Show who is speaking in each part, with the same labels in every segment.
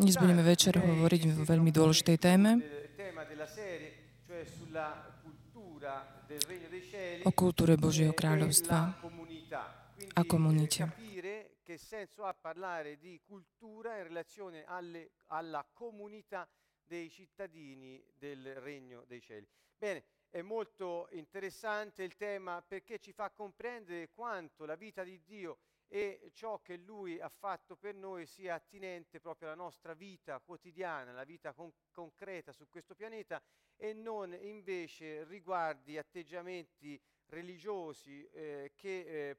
Speaker 1: Dnes budeme večer
Speaker 2: importante,
Speaker 1: hovoriť o
Speaker 2: che
Speaker 1: veľmi
Speaker 2: sembra
Speaker 1: dôležitej
Speaker 2: un
Speaker 1: téme,
Speaker 2: tema della serie, cioè sulla cultura del regno dei cieli
Speaker 1: o kultúre Božieho kráľovstva a komunite.
Speaker 2: capire che senso ha parlare di cultura in relazione alle- alla comunità dei cittadini del regno dei cieli. Bene, è molto interessante il tema perché ci fa comprendere quanto la vita di Dio e ciò che Lui ha fatto per noi sia attinente proprio alla nostra vita quotidiana, la vita con- concreta su questo pianeta e non invece riguardi atteggiamenti religiosi eh, che eh,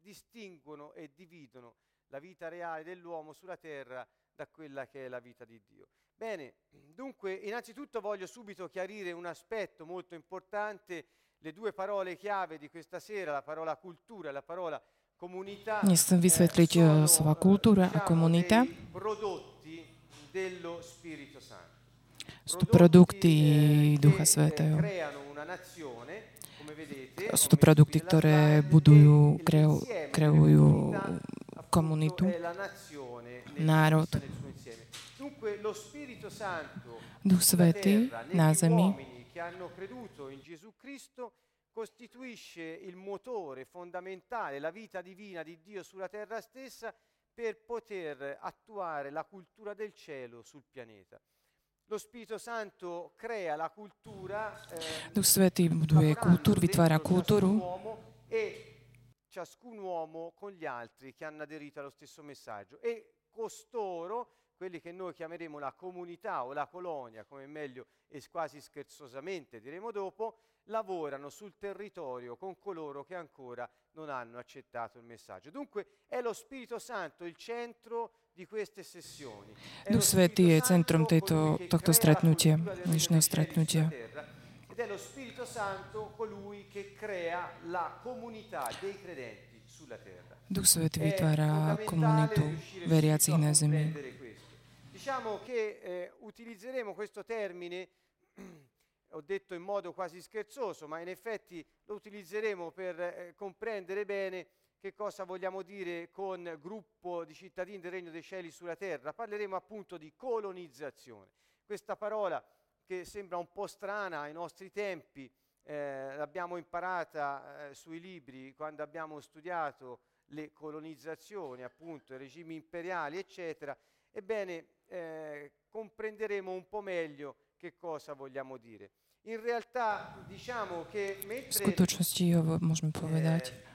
Speaker 2: distinguono e dividono la vita reale dell'uomo sulla terra da quella che è la vita di Dio. Bene, dunque innanzitutto voglio subito chiarire un aspetto molto importante, le due parole chiave di questa sera, la parola cultura e la parola.
Speaker 1: Dnes chcem
Speaker 2: eh,
Speaker 1: vysvetliť eh, slova kultúra a komunita. Sú to produkty Ducha Svetého. Sú to produkty, ktoré budujú, kreu- kreujú komunitu, národ. Duch Svetý na zemi
Speaker 2: costituisce il motore fondamentale, la vita divina di Dio sulla terra stessa per poter attuare la cultura del cielo sul pianeta. Lo Spirito Santo crea la cultura eh,
Speaker 1: Duch Svetý buduje
Speaker 2: lavorando
Speaker 1: kultúru, vytvára kultúru
Speaker 2: e ciascun uomo con gli altri che hanno aderito allo stesso messaggio e costoro quelli che noi chiameremo la comunità o la colonia, come meglio e quasi scherzosamente diremo dopo, lavorano sul territorio con coloro che ancora non hanno accettato il messaggio. Dunque è lo Spirito Santo il centro di queste sessioni.
Speaker 1: Duch Svetý je centrom tejto, tohto stretnutia, dnešného stretnutia.
Speaker 2: Ed è lo Spirito Santo colui che crea la comunità dei credenti sulla terra.
Speaker 1: Duch Svetý vytvára komunitu veriacich na zemi.
Speaker 2: Diciamo che eh, utilizzeremo questo termine, ho detto in modo quasi scherzoso, ma in effetti lo utilizzeremo per eh, comprendere bene che cosa vogliamo dire con gruppo di cittadini del Regno dei Cieli sulla terra. Parleremo appunto di colonizzazione. Questa parola che sembra un po' strana ai nostri tempi, eh, l'abbiamo imparata eh, sui libri quando abbiamo studiato le colonizzazioni, appunto, i regimi imperiali, eccetera. Ebbene, eh, comprenderemo un po' meglio che cosa vogliamo dire. In realtà diciamo che
Speaker 1: V
Speaker 2: mentre
Speaker 1: skutočnosti ho, môžeme povedať,
Speaker 2: eh,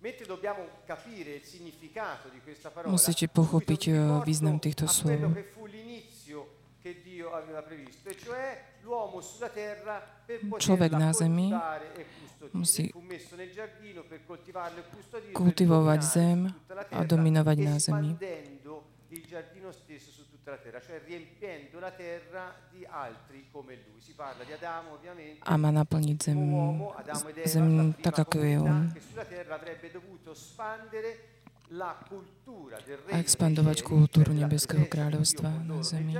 Speaker 2: mentre dobbiamo capire il significato di questa parola,
Speaker 1: musíte pochopiť význam týchto
Speaker 2: quello che fu l'inizio che Dio aveva previsto, e cioè l'uomo sulla terra per
Speaker 1: Človek na zemi
Speaker 2: coltivare e custodire.
Speaker 1: musí
Speaker 2: Fu messo nel giardino per coltivarlo e custodirlo,
Speaker 1: kultivovať zem a dominovať na zemi.
Speaker 2: Il giardino stesso su tutta la terra, cioè riempiendo la terra di altri come lui. Si parla di Adamo, ovviamente,
Speaker 1: A má naplniť zem, zem tak, ako je on.
Speaker 2: comunità che sulla terra avrebbe dovuto spandere la cultura del regno
Speaker 1: A expandovať kultúru nebeského kráľovstva na zemi.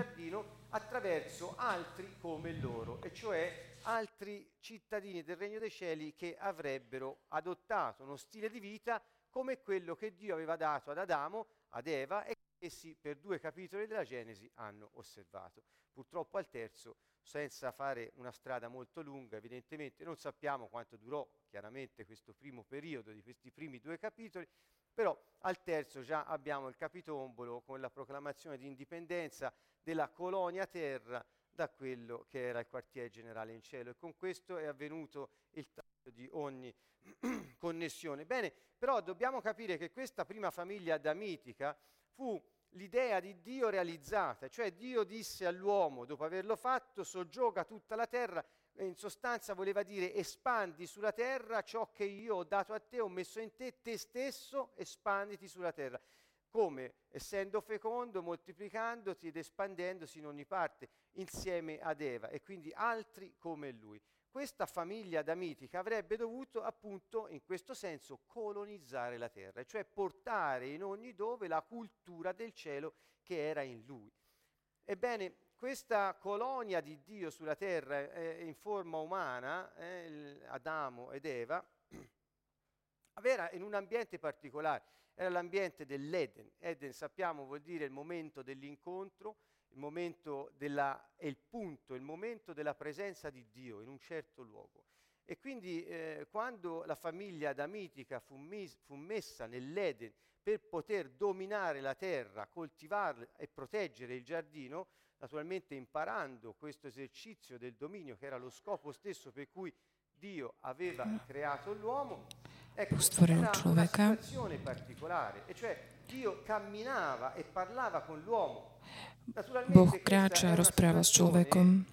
Speaker 2: attraverso altri come loro, e cioè altri cittadini del regno dei cieli che avrebbero adottato uno stile di vita come quello che Dio aveva dato ad Adamo, ad Eva e essi per due capitoli della Genesi hanno osservato. Purtroppo al terzo, senza fare una strada molto lunga, evidentemente non sappiamo quanto durò chiaramente questo primo periodo di questi primi due capitoli, però al terzo già abbiamo il capitombolo con la proclamazione di indipendenza della colonia terra da quello che era il quartier generale in cielo e con questo è avvenuto il taglio di ogni connessione. Bene, però dobbiamo capire che questa prima famiglia adamitica fu l'idea di Dio realizzata, cioè Dio disse all'uomo, dopo averlo fatto, soggioga tutta la terra, in sostanza voleva dire espandi sulla terra ciò che io ho dato a te, ho messo in te, te stesso, espanditi sulla terra. Come? Essendo fecondo, moltiplicandoti ed espandendosi in ogni parte, insieme ad Eva e quindi altri come lui. Questa famiglia adamitica avrebbe dovuto appunto in questo senso colonizzare la terra, cioè portare in ogni dove la cultura del cielo che era in lui. Ebbene, questa colonia di Dio sulla terra eh, in forma umana, eh, Adamo ed Eva, era in un ambiente particolare, era l'ambiente dell'Eden. Eden sappiamo vuol dire il momento dell'incontro, il momento della, è il punto, il momento della presenza di Dio in un certo luogo. E quindi eh, quando la famiglia adamitica fu, mis- fu messa nell'Eden per poter dominare la terra, coltivarla e proteggere il giardino, naturalmente imparando questo esercizio del dominio che era lo scopo stesso per cui Dio aveva creato l'uomo, ecco, era una
Speaker 1: človeka.
Speaker 2: situazione particolare, e cioè Dio camminava e parlava con l'uomo.
Speaker 1: Boh kráča rozpráva s človekom.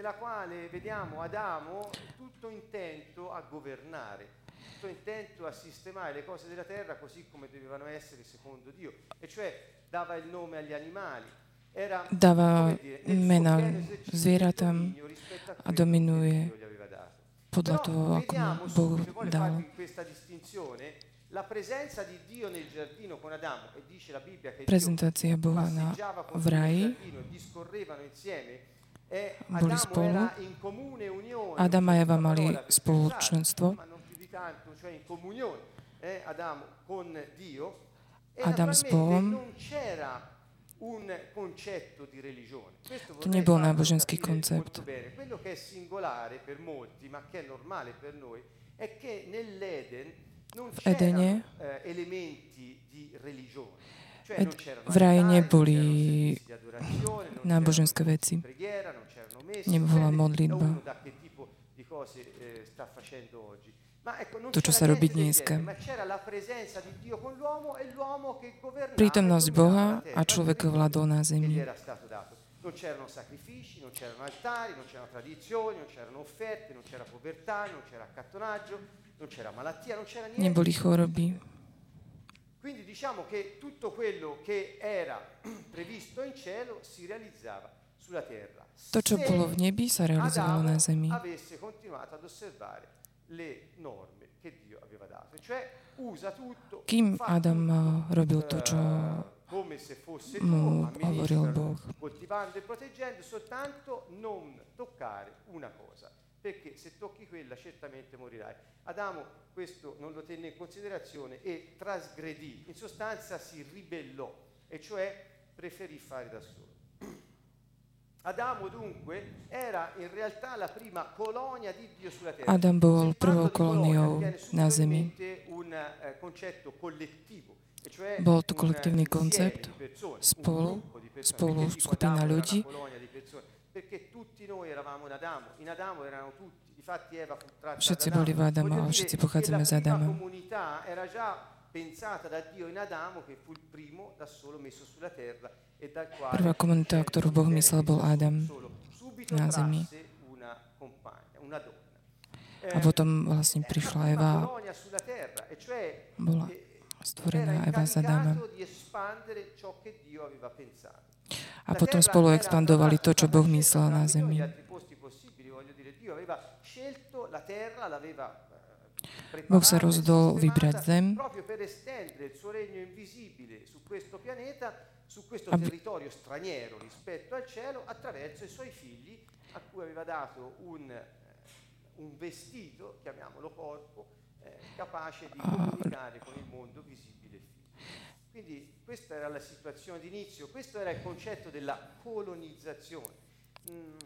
Speaker 2: nella quale vediamo Adamo tutto intento a governare, tutto intento a sistemare le cose della terra così come dovevano essere secondo Dio, e cioè dava il nome agli animali. Era,
Speaker 1: Dáva
Speaker 2: dire,
Speaker 1: mena zvieratám
Speaker 2: a
Speaker 1: dominuje podľa toho, ako mu Boh dal.
Speaker 2: Farvi questa distinzione, la presenza di Dio nel giardino con Adamo, e dice la Bibbia che Dio
Speaker 1: Prezentácia Boha na, v raji.
Speaker 2: giardino e discorrevano insieme, e
Speaker 1: Boli spolu.
Speaker 2: era in comune unione,
Speaker 1: Adam a Eva
Speaker 2: questa
Speaker 1: mali spoločenstvo.
Speaker 2: eh, Adamo con Dio, e
Speaker 1: Adam s Bohom.
Speaker 2: non c'era un concetto di religione. Questo
Speaker 1: To nebol náboženský koncept.
Speaker 2: Quello che è singolare per molti, ma che è normale per noi, è che nell'Eden
Speaker 1: V Edene
Speaker 2: eh, elementi di religione. Cioè
Speaker 1: Ed-
Speaker 2: non c'erano
Speaker 1: v raji
Speaker 2: altari,
Speaker 1: neboli náboženské veci. Nebola modlitba.
Speaker 2: eh,
Speaker 1: To, čo sa robí dneska.
Speaker 2: e
Speaker 1: Prítomnosť
Speaker 2: e dominava
Speaker 1: Boha a človek vládol na zemi.
Speaker 2: Non c'erano sacrifici, non c'erano altari, non c'erano tradizioni, non c'erano offerte, non c'era povertà, non c'era accattonaggio, non c'era malattia, non c'era niente.
Speaker 1: Neboli choroby.
Speaker 2: Quindi diciamo che tutto quello che era previsto in cielo si realizzava sulla terra.
Speaker 1: To, čo bolo v nebi, sa realizovalo na zemi.
Speaker 2: avesse continuato ad osservare le norme che Dio aveva dato, cioè usa tutto,
Speaker 1: Kým Adam
Speaker 2: tutto,
Speaker 1: robil to, čo
Speaker 2: come se fosse
Speaker 1: mu hovoril Boh.
Speaker 2: coltivando e proteggendo, soltanto non toccare una cosa, perché se tocchi quella certamente morirai. Adamo questo non lo tenne in considerazione e trasgredì, in sostanza si ribellò, e cioè preferì fare da solo. Adamo dunque era in realtà la prima colonia di Dio sulla terra.
Speaker 1: Adam bol prvou kolóniou na zemi.
Speaker 2: un eh, concetto collettivo, e cioè
Speaker 1: Bol to
Speaker 2: un,
Speaker 1: kolektívny koncept,
Speaker 2: di persone, un
Speaker 1: spolu,
Speaker 2: gruppo di persone.
Speaker 1: spolu skupina ľudí.
Speaker 2: Perché tutti noi eravamo in Adamo, in Adamo erano tutti, difatti Eva fu
Speaker 1: Všetci boli v Adama, všetci
Speaker 2: che
Speaker 1: pochádzame
Speaker 2: la
Speaker 1: z
Speaker 2: prima
Speaker 1: Adama.
Speaker 2: comunità era già pensata da Dio in Adamo che fu il primo da solo messo sulla terra e dal quale
Speaker 1: Prvá komunita, ktorú Boh myslel, bol Adam na zemi.
Speaker 2: trasse una compagna, una donna.
Speaker 1: A potom vlastne prišla Eva,
Speaker 2: e
Speaker 1: bola
Speaker 2: eh,
Speaker 1: stvorená Eva z Adama. A potom spolu expandovali to, čo Boh myslel na zemi. Boh sa
Speaker 2: sistemata
Speaker 1: vybrať zem,
Speaker 2: proprio per estendere il suo regno invisibile su questo pianeta, su questo
Speaker 1: Ab-
Speaker 2: territorio straniero rispetto al cielo, attraverso i suoi figli a cui aveva dato un, vestito, chiamiamolo corpo, capace di comunicare con il mondo visibile. Quindi questa era la situazione d'inizio, questo era il concetto della colonizzazione. Mm,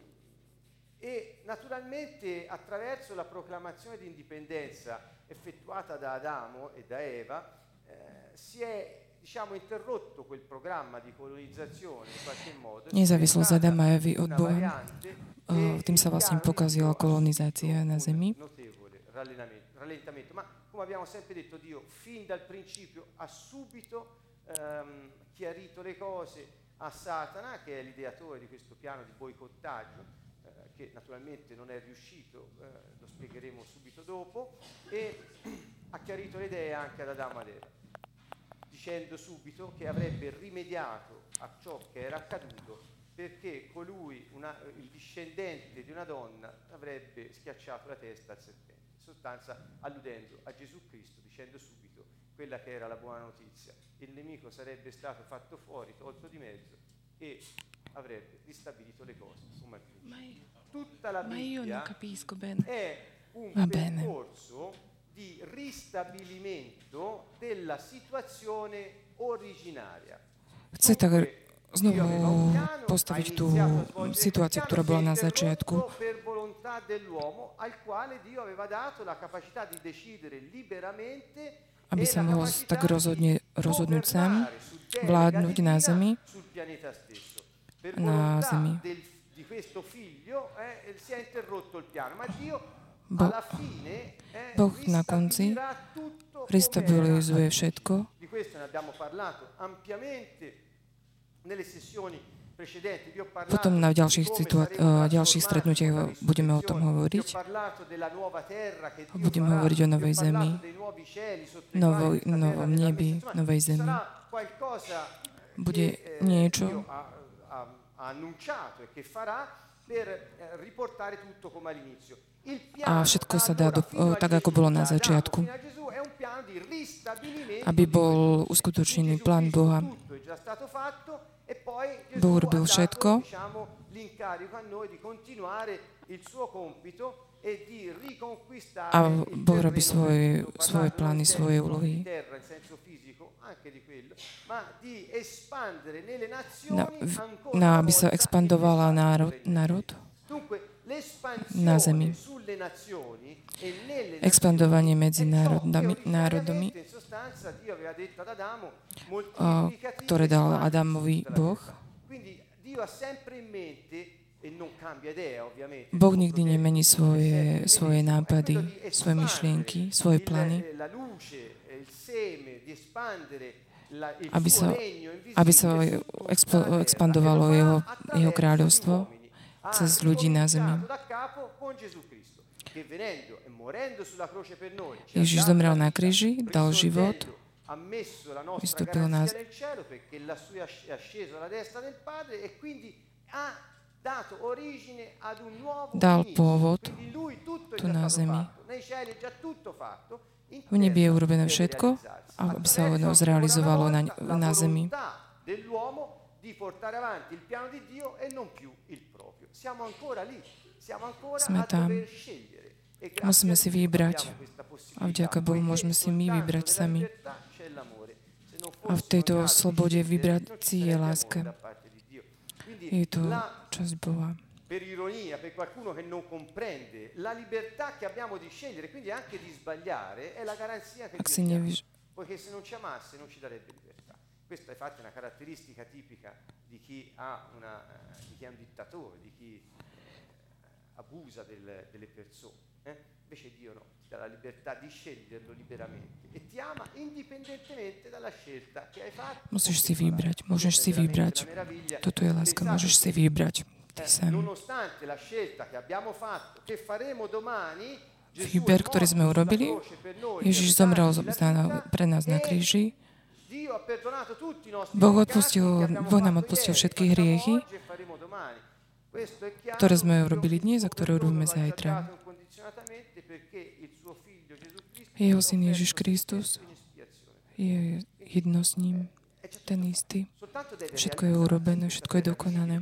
Speaker 2: e naturalmente attraverso la proclamazione di indipendenza effettuata da Adamo e da Eva eh, si è diciamo, interrotto quel programma di colonizzazione in qualche modo.
Speaker 1: Nezávislosť Adama a Evy od Boha. tým sa vlastne pokazila kolonizácia na Zemi.
Speaker 2: Rallentamento, ma come abbiamo sempre detto Dio fin dal principio ha subito ehm, chiarito le cose a Satana che è l'ideatore di questo piano di boicottaggio eh, che naturalmente non è riuscito, eh, lo spiegheremo subito dopo, e ha chiarito le idee anche ad Adamo ed Eva, dicendo subito che avrebbe rimediato a ciò che era accaduto perché colui, una- il discendente di una donna, avrebbe schiacciato la testa al serpente, sostanza alludendo a Gesù Cristo, dicendo subito quella che era la buona notizia. Il nemico sarebbe stato fatto fuori, tolto di mezzo e avrebbe ristabilito le cose come al principio. Tutta la
Speaker 1: Ma io non
Speaker 2: Bibbia
Speaker 1: capisco bene.
Speaker 2: è un
Speaker 1: Va bene.
Speaker 2: percorso
Speaker 1: di ristabilimento della situazione originaria.
Speaker 2: Tak
Speaker 1: Dunque,
Speaker 2: znovu postaviť tú situáciu, ktorá bola na začiatku. aby
Speaker 1: e
Speaker 2: sa mohol tak rozhodne, rozhodnúť sám, vládnuť na zemi, na zemi.
Speaker 1: eh,
Speaker 2: Bo-
Speaker 1: eh,
Speaker 2: Boh na konci restabilizuje všetko. Potom na ďalších, situa- eh, ďalších stretnutiach
Speaker 1: la
Speaker 2: budeme o tom hovoriť. Budeme hovoriť o novej zemi, novo- novom nebi, novej zemi. Bude
Speaker 1: eh,
Speaker 2: niečo,
Speaker 1: e eh,
Speaker 2: A všetko sa dá do- tak, ako bolo na začiatku. aby bol uskutočnený plán Boha. Boh urobil všetko.
Speaker 1: a
Speaker 2: Boh robí svoje- svoje plány, svoje úlohy. Na, na, aby sa expandovala národ, národ. Na zemi.
Speaker 1: e
Speaker 2: Expandovanie medzi národami, a,
Speaker 1: moltiplicatevi
Speaker 2: ktoré
Speaker 1: e
Speaker 2: dal Adamovi Boh.
Speaker 1: e.
Speaker 2: Boh nikdy nemení svoje, svoje nápady, svoje myšlienky, svoje plány,
Speaker 1: il
Speaker 2: aby sa, aby sa expo, expandovalo
Speaker 1: e lo
Speaker 2: jeho, jeho kráľovstvo cez ľudí na zemi.
Speaker 1: e
Speaker 2: Ježiš zomrel na kríži, dal život, vystúpil na-
Speaker 1: e
Speaker 2: Dal pôvod tu na zemi. V nebi je urobené všetko, a aby sa ono zrealizovalo na, na zemi. Sme tam.
Speaker 1: E
Speaker 2: Musíme si vybrať. A vďaka Bohu môžeme si my vybrať sami. A v tejto slobode vybrať si je láska. Je to časť Boha.
Speaker 1: per ironia, per qualcuno che non comprende, la libertà che abbiamo di scegliere, quindi anche di sbagliare, è la garanzia che Dio ci dà. Poiché se non ci amasse non ci darebbe libertà. Questa è infatti una caratteristica tipica di chi, ha una, eh, di chi è un dittatore, di chi eh, abusa del- delle persone. eh. Invece Dio no, ti dà la libertà di sceglierlo liberamente e ti ama indipendentemente dalla scelta che hai fatto.
Speaker 2: musíš si vybrať, môžeš si vybrať. Toto je láska, môžeš si vybrať. Ty sám.
Speaker 1: nonostante la scelta che abbiamo fatto, che faremo domani,
Speaker 2: Výber, ktorý sme urobili, Ježiš zomrel pre nás na
Speaker 1: e
Speaker 2: kríži. Boh odpustil, Boh nám odpustil všetky hriechy,
Speaker 1: e
Speaker 2: ktoré sme urobili dnes a ktoré urobíme zajtra. Jeho syn Ježiš Kristus
Speaker 1: espiazione.
Speaker 2: je jedno s ním,
Speaker 1: E c'è
Speaker 2: ten istý. Všetko je urobené, všetko je dokonané.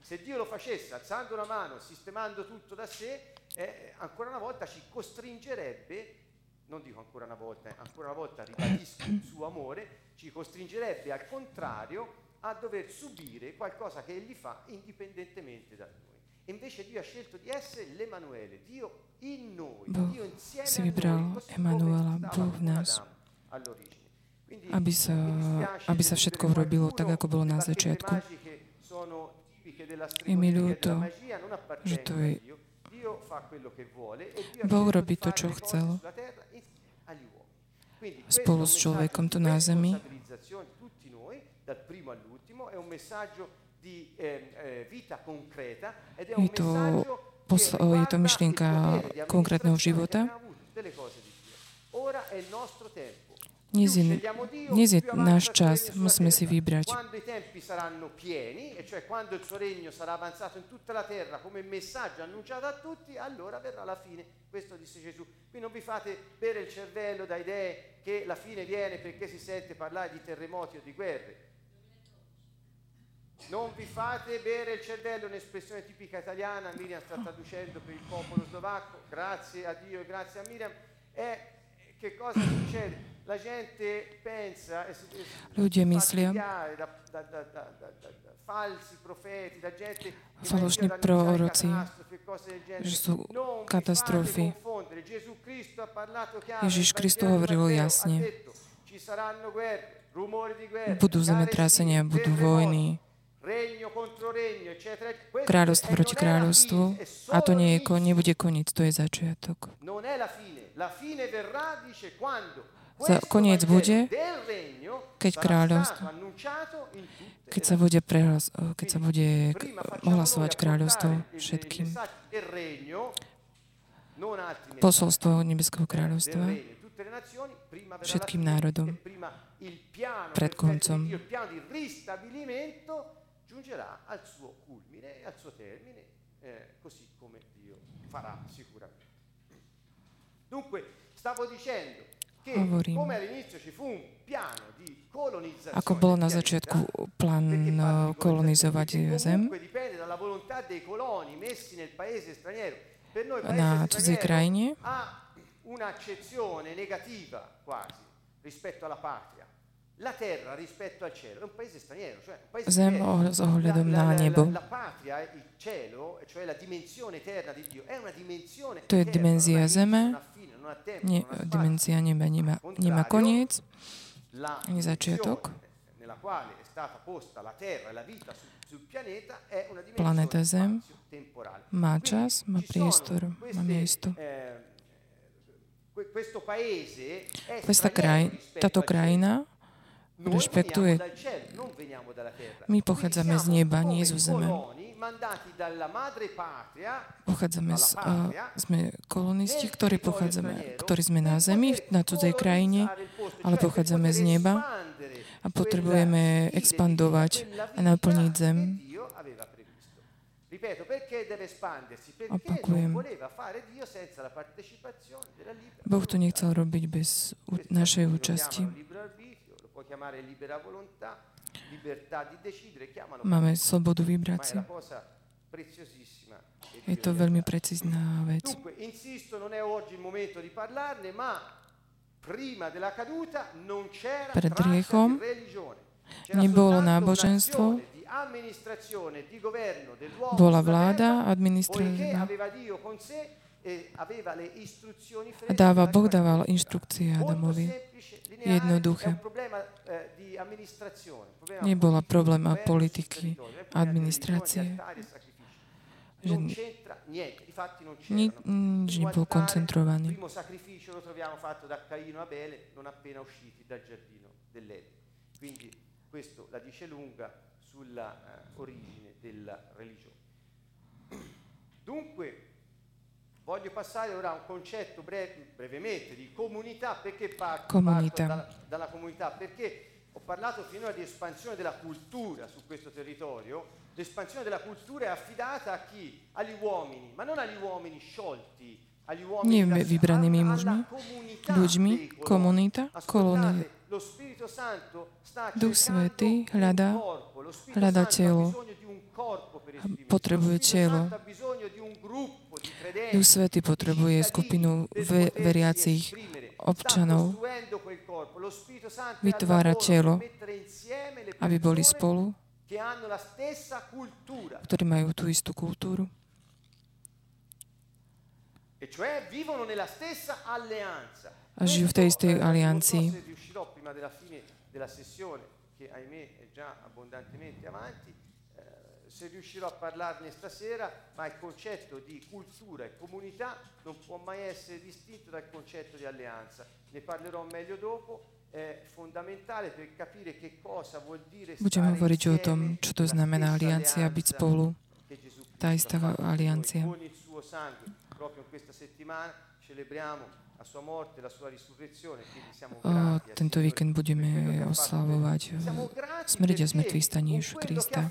Speaker 1: Se Dio lo facesse alzando una mano, sistemando tutto da sé, eh, ancora una volta ci costringerebbe, non dico ancora una volta, eh, ancora una volta ribadisco il suo amore, ci costringerebbe al contrario a dover subire qualcosa che egli fa indipendentemente da noi. E invece Dio ha scelto di essere l'Emanuele, Dio in noi,
Speaker 2: Boh
Speaker 1: Dio insieme
Speaker 2: si
Speaker 1: a noi,
Speaker 2: vybral Emanuela, Boh v nás.
Speaker 1: Adamo all'origine. Quindi
Speaker 2: aby sa, aby sa všetko urobilo tak, ako bolo na začiatku. Je mi ľúto, že to je- Boh robí to, čo chcel.
Speaker 1: sulla terra insieme agli uomini. Quindi questo
Speaker 2: Spolu s človekom tu na zemi. Je to posl- je to myšlienka konkrétneho života.
Speaker 1: Che abbiamo avuto delle cose di Dio. Ora è il nostro tempo.
Speaker 2: Dnes je,
Speaker 1: Più scegliamo Dio,
Speaker 2: dnes je
Speaker 1: più avanza
Speaker 2: náš
Speaker 1: il suo
Speaker 2: čas,
Speaker 1: regno sulla
Speaker 2: musíme si
Speaker 1: terra.
Speaker 2: vybrať.
Speaker 1: Quando i tempi saranno pieni, e cioè quando il suo regno sarà avanzato in tutta la terra come messaggio annunciato a tutti, allora verrà la fine. Questo disse Gesù. Qui non vi fate bere il cervello da idee che la fine viene perché si sente parlare di terremoti o di guerre. Non vi fate bere il cervello, un'espressione tipica italiana, Miriam sta traducendo per il popolo slovacco, grazie a Dio e grazie a Miriam, è che cosa succede? E e
Speaker 2: Ľudia myslia, Falošní proroci, že sú katastrofy. Ježiš Kristo hovoril jasne. Budú zemetrasenia, budú vojny, kráľovstvo proti kráľovstvu. A to nie je, nebude koniec, to je začiatok. Koniec bude, keď kráľovstvo- Keď sa bude, prehlas,
Speaker 1: nazioni.
Speaker 2: keď sa bude ohlasovať kráľovstvo všetkým. Posolstvo Nebeského kráľovstva všetkým národom
Speaker 1: e
Speaker 2: pred koncom.
Speaker 1: Eh. Dunque, stavo dicendo
Speaker 2: Hovorím. Ako bolo na začiatku plán eh, kolonizovať Zem na cudzej krajine,
Speaker 1: rispetto alla patria.
Speaker 2: Zem s ohľadom na nebo.
Speaker 1: la patria, il cielo, cioè la dimensione eterna di Dio, è una dimensione
Speaker 2: To je dimenzia zeme, nie, dimenzia neba nemá, nemá koniec, ani začiatok.
Speaker 1: e
Speaker 2: Planeta Zem. má čas, má priestor, má
Speaker 1: queste,
Speaker 2: miesto.
Speaker 1: eh,
Speaker 2: Questa kraj, táto krajina rešpektuje. My pochádzame z neba, nie zo zeme. Pochádzame z, uh, sme kolonisti, ktorí pochádzame, ktorí sme na zemi, na cudzej krajine, ale pochádzame z neba a potrebujeme expandovať a naplniť zem. Opakujem. Boh to nechcel robiť bez našej účasti. Máme slobodu
Speaker 1: ma
Speaker 2: vybrať
Speaker 1: è
Speaker 2: si.
Speaker 1: la cosa preziosissima. che
Speaker 2: Je
Speaker 1: Dio
Speaker 2: to
Speaker 1: gli ha
Speaker 2: veľmi
Speaker 1: dato.
Speaker 2: precízna vec.
Speaker 1: Dunque, insisto, non è oggi il momento di parlarne, ma prima della caduta non c'era
Speaker 2: Pred
Speaker 1: di. C'era
Speaker 2: nebolo náboženstvo,
Speaker 1: di di
Speaker 2: bola vláda,
Speaker 1: terra, e
Speaker 2: dáva, Boh dával inštrukcie Adamovi. Jednoduché.
Speaker 1: eh,
Speaker 2: Nebola
Speaker 1: politico,
Speaker 2: problém
Speaker 1: governo sul
Speaker 2: politiky, administrácie. Že nič
Speaker 1: Primo
Speaker 2: nebol koncentrovaný.
Speaker 1: primo sacrificio lo troviamo fatto da Caino Abele non appena usciti dal giardino dell'Eden. Quindi questo la dice lunga sulla eh, origine della religione. Dunque, voglio passare ora a un concetto bre- brevemente di comunità, perché parto,
Speaker 2: Comunità.
Speaker 1: parto dalla, dalla comunità? Perché ho parlato finora di espansione della cultura su questo territorio, l'espansione della cultura è affidata a chi? Agli uomini, ma non agli uomini sciolti, agli uomini
Speaker 2: Nie ľuďmi,
Speaker 1: dei coloni.
Speaker 2: komunita, kolóny.
Speaker 1: Ascoltate, lo Spirito Santo sta
Speaker 2: Duch
Speaker 1: un
Speaker 2: hľadá-
Speaker 1: corpo. Lo Spirito
Speaker 2: hľadá
Speaker 1: Santo ha
Speaker 2: telo.
Speaker 1: bisogno
Speaker 2: potrebuje telo. Duch Svetý
Speaker 1: di
Speaker 2: potrebuje skupinu ve, veriacich občanov, vytvára telo, aby boli spolu, ktorí majú tú istú kultúru. A žijú v tej istej aliancii.
Speaker 1: Della sessione, che ahimè è già abbondantemente avanti, se riuscirò a parlarne stasera, ma il concetto di cultura e comunità non può mai essere distinto dal concetto di alleanza. Ne parlerò meglio dopo. È fondamentale per capire che cosa vuol dire stare
Speaker 2: hovoriť o tom, čo to znamená aliancia byť spolu.
Speaker 1: che Gesù
Speaker 2: Tá
Speaker 1: Cristo
Speaker 2: istá aliancia.
Speaker 1: Con il suo sangue, proprio in questa settimana celebriamo la sua morte, la sua risurrezione, quindi siamo
Speaker 2: O, tento víkend budeme oslavovať smrť a zmrtvý
Speaker 1: che
Speaker 2: Krista.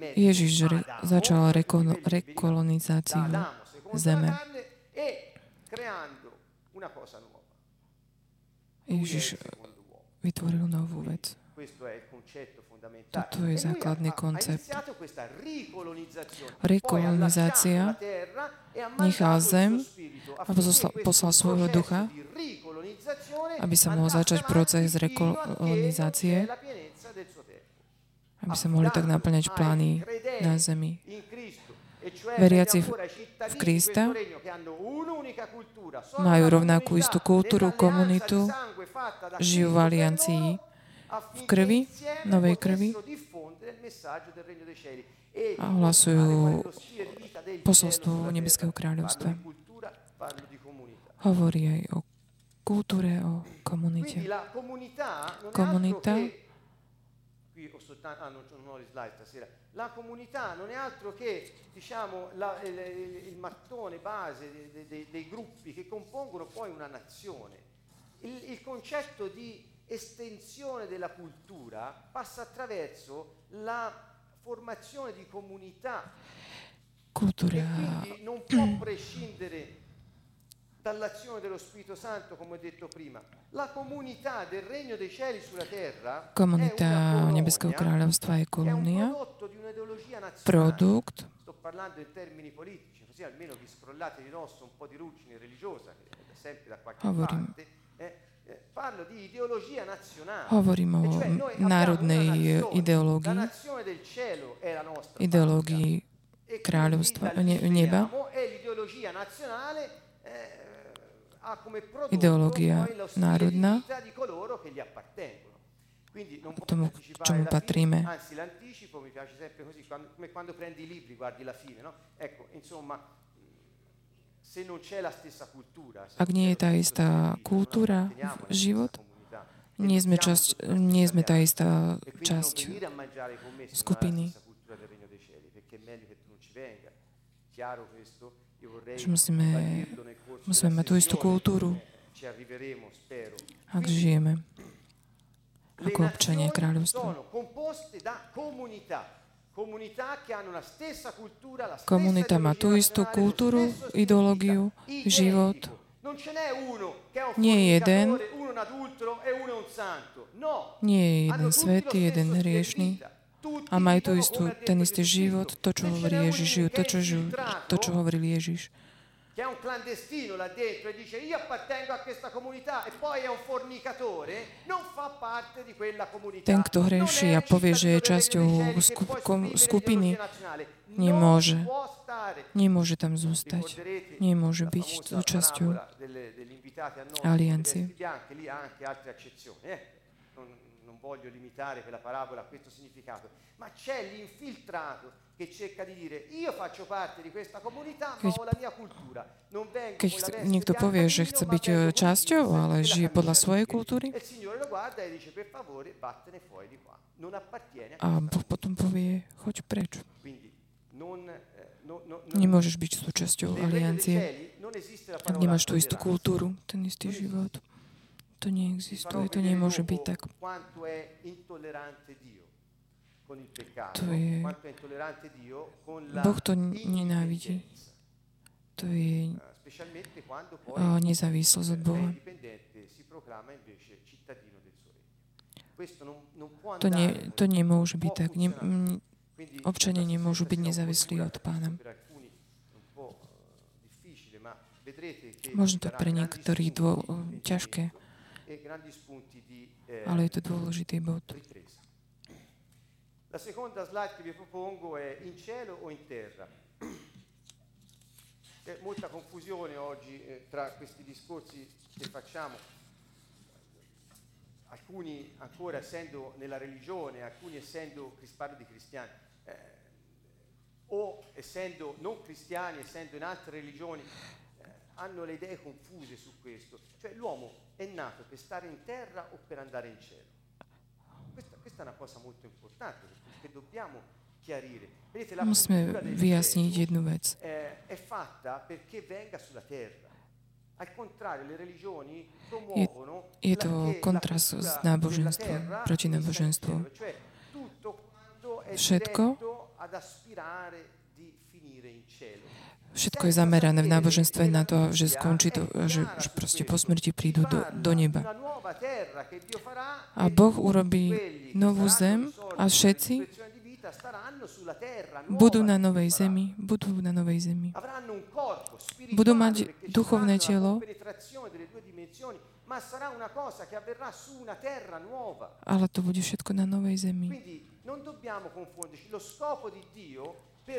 Speaker 1: E Ježiš začal rekol- rekolonizáciu zeme.
Speaker 2: E.
Speaker 1: Ježiš vytvoril novú vec. Toto je základný koncept. Rekolonizácia nechal zem a poslal svojho ducha, aby sa mohol začať proces rekolonizácie, aby sa mohli tak naplňať plány na zemi. Veriaci v, v Krista majú rovnakú istú kultúru, komunitu, žijú v aliancii v krvi, novej krvi a hlasujú posolstvo Nebeského kráľovstva. Hovorí aj o kultúre, o komunite. Komunita
Speaker 2: qui ho soltanto, ah, non, non ho le slide stasera, la comunità non è altro che diciamo, la, il, il, mattone base dei, dei, dei, gruppi che compongono poi una nazione. Il, il concetto di estensione della cultura passa attraverso la formazione di comunità
Speaker 1: Cultura.
Speaker 2: e quindi non può prescindere dall'azione dello Spirito Santo, come ho detto prima. La comunità del regno dei cieli sulla terra
Speaker 1: Komunita Nebeského kráľovstva je kolónia, produkt,
Speaker 2: sto parlando in termini politici, così almeno vi scrollate di dosso un po' di ruggine religiosa, che è sempre da qualche
Speaker 1: Hovorím.
Speaker 2: parte, eh, parlo di ideologia nazionale.
Speaker 1: Hovorím o
Speaker 2: E
Speaker 1: národnej ideológii, ideológii.
Speaker 2: E
Speaker 1: kráľovstva, neba.
Speaker 2: veniamo, E l'ideologia nazionale eh, ha come prodotto
Speaker 1: Ideológia národná.
Speaker 2: può
Speaker 1: Tomu,
Speaker 2: anticipare
Speaker 1: čomu patríme.
Speaker 2: anzi l'anticipo mi piace sempre così, quando- come quando prendi i libri guardi la fine, no? Ecco, insomma, se non c'è la stessa cultura,
Speaker 1: Ak nie je tá istá kultúra, život,
Speaker 2: comunità. E
Speaker 1: nie sme, časť, nie sme tá istá
Speaker 2: E
Speaker 1: časť skupiny.
Speaker 2: Chiaro questo?
Speaker 1: Že musíme, musíme mať tú istú kultúru, ak žijeme ako občania kráľovstva. Komunita má tú istú kultúru, ideológiu, život. Nie je jeden. Nie je jeden svetý, jeden hriešný a majú tú istú, ten istý život, to, čo hovorí Ježiš, život, to, čo, žijú, to, čo hovoril Ježiš.
Speaker 2: che è un clandestino là dentro e dice io appartengo a questa comunità e poi è un fornicatore, non fa parte di quella comunità.
Speaker 1: Ten, kto hreší a povie, že je časťou skup- kom- skupiny, nemôže. Nemôže tam zostať. Nemôže byť súčasťou aliancie.
Speaker 2: Voglio limitare quella parabola a questo significato, ma c'è l'infiltrato che cerca di dire io faccio parte di questa comunità ma ho la mia cultura. Non vengo
Speaker 1: Keď niekto povie, že chce byť eh, časťou, ale žije podľa svojej kultúry,
Speaker 2: a
Speaker 1: Boh potom povie, choď preč.
Speaker 2: Non, eh, no- no-
Speaker 1: Nemôžeš byť súčasťou aliancie, ak nemáš tú istú kultúru, ten istý život. To neexistuje, to nemôže byť tak. To je- Boh to nenávidí. To je
Speaker 2: eh,
Speaker 1: nezávislosť od Boha. To,
Speaker 2: non
Speaker 1: to nemôže byť tak. Ne, občania nemôžu byť nezávislí od Pána. Možno to pre niektorých dô, ťažké, ale je to dôležitý bod.
Speaker 2: ripresa. La seconda slide che vi propongo è in cielo o in terra. C'è molta confusione oggi eh, tra questi discorsi che facciamo. Alcuni ancora essendo nella religione, alcuni essendo, parlo di cristiani, eh, o essendo non cristiani, essendo in altre religioni, eh, hanno le idee confuse su questo. Cioè l'uomo è nato per stare in terra o per andare in cielo. Questa, questa è una cosa molto importante perché dobbiamo Musíme vyjasniť jednu vec. Je, je to kontrast s náboženstvom, proti náboženstvu. Všetko, všetko je zamerané v náboženstve na to, že skončí to, že, proste po smrti prídu do, do neba. A Boh urobí novú zem a všetci budú na novej zemi, budú na novej zemi. Budú mať duchovné telo, ale to bude všetko na novej zemi.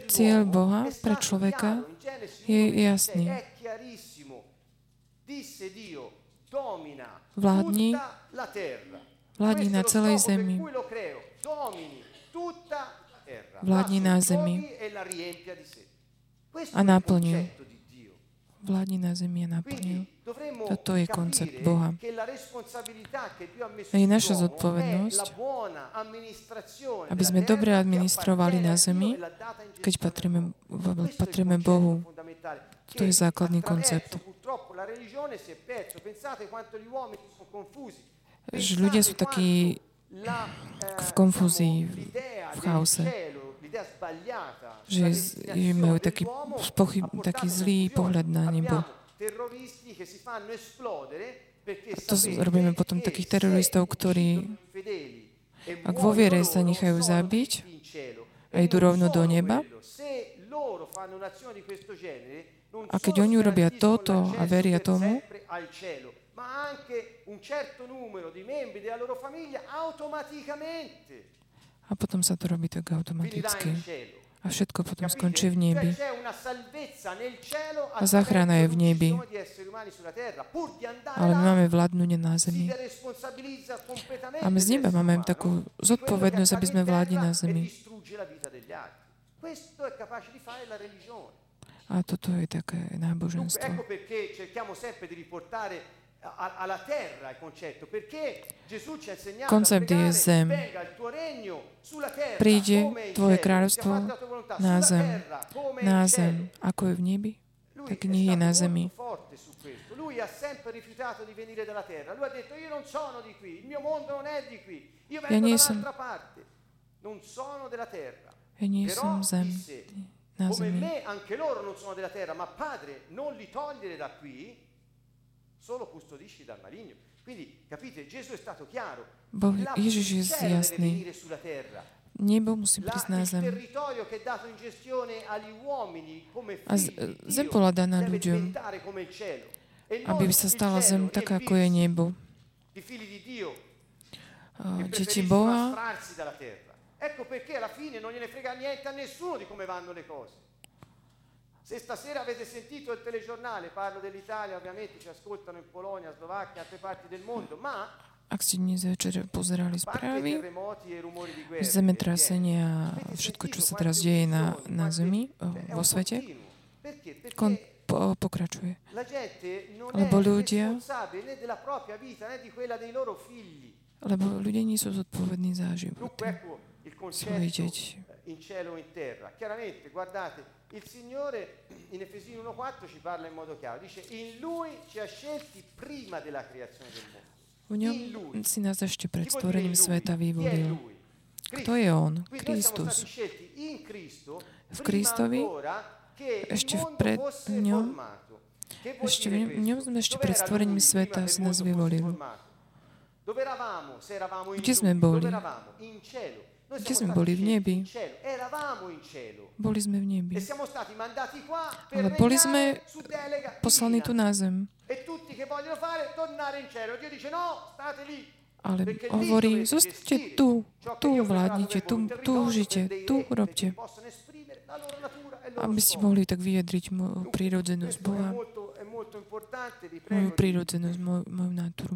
Speaker 2: Cieľ Boha pre človeka je jasný. Vládni, vládni na celej zemi vládni na zemi a naplnil. Vládni na zemi a naplnil. Toto je koncept Boha. A je naša zodpovednosť, aby sme dobre administrovali na zemi, keď patríme, patríme Bohu. To je základný koncept. Že ľudia sú takí v konfúzii, v chaose. Že, že majú taký, spochyb, taký zlý pohľad na nebo. A to robíme potom takých teroristov, ktorí ak vo viere sa nechajú zabiť a idú rovno do neba, a keď oni urobia toto a veria tomu, ma anche un certo numero di membri della loro famiglia automaticamente. A potom sa to robí tak automaticky. A všetko potom skončí v nebi. A záchrana je v nebi. Ale my máme vládnuť na zemi. A my z neba máme takú zodpovednosť, aby sme vládli na zemi. A toto je také náboženstvo Koncept je zem. Príde Tvoje kráľovstvo na zem. Na zem. Ako je v nebi, tak nie je na zemi. Lui ha sempre rifiutato di venire dalla terra. Lui ha detto io non sono di qui, il mio mondo non è di qui. Io vengo dall'altra parte. Non sono della terra. Ja nie som zem. Na zemi. Come me anche loro non sono della terra, ma Padre, non li togliere da qui Boh Ježiš je jasný. Nebo musí prísť na zem. A zem bola daná ľuďom, aby sa stala zem tak, ako je nebo. Deti Boha. Ecco perché alla fine non gliene frega niente a nessuno di come vanno le cose. Se stasera avete sentito il telegiornale, parlo dell'Italia, ovviamente ci ascoltano in Polonia, Slovacchia, altre parti del mondo, ma ak ste dnes večer pozerali správy, zemetrasenia a všetko, čo sa teraz deje na, na Zemi, vo svete, kon, po, pokračuje. Lebo ľudia lebo ľudia nie sú zodpovední za život. Svojich detí. Il Signore in Efesini 1.4 ci parla in modo chiaro, dice in Lui ci ha scelti prima della creazione del mondo. V ňom si nás ešte pred stvorením sveta vyvolil. Kto je On? Kristus. V Kristovi ešte pred ňom ešte v ňom sme ešte pred stvorením sveta si nás vyvolil. Kde sme boli? Kde sme boli v nebi? Boli sme v nebi. Ale boli sme poslaní tu na zem. Ale hovorí, zostaňte tu, tu vládnite, tu, tu žite, tu robte. Aby ste mohli tak vyjadriť moju prírodzenosť Boha, moju prírodzenosť, moju, moju natúru.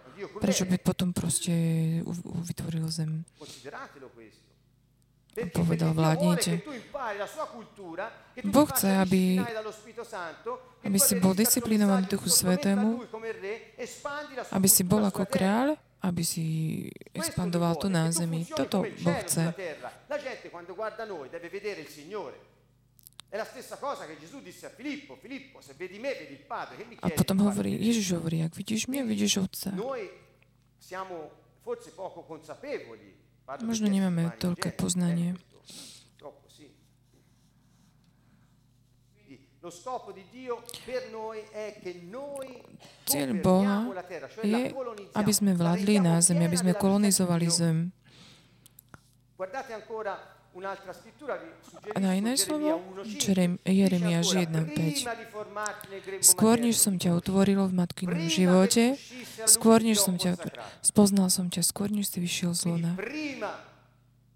Speaker 2: prečo by potom proste vytvoril zem? Povedal, vládnite. Boh chce, aby, aby si bol disciplinovaný Duchu Svetému, aby si bol ako kráľ, aby si expandoval tu na zemi. Toto Boh chce. A potom hovorí, Ježiš hovorí, ak vidíš mňa, vidíš Otca. Možno nemáme toľké poznanie. Cieľ Boha je, aby sme vládli na zemi, aby sme kolonizovali zem. A na iné slovo, Jeremiáš 1.5. Skôr, než som ťa utvoril v matkynom živote, skôr, než som ťa spoznal som ťa, skôr, než si vyšiel z lona.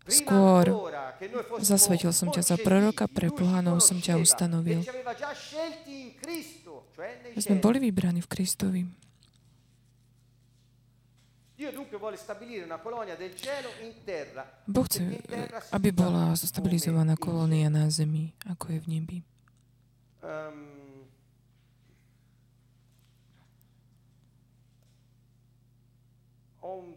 Speaker 2: Skôr zasvetil som ťa za proroka, pre pohanov som ťa ustanovil. My sme boli vybraní v Kristovi. Boh chce, aby bola stabilizovaná kolónia na zemi, ako je v nebi. Um,
Speaker 1: ho un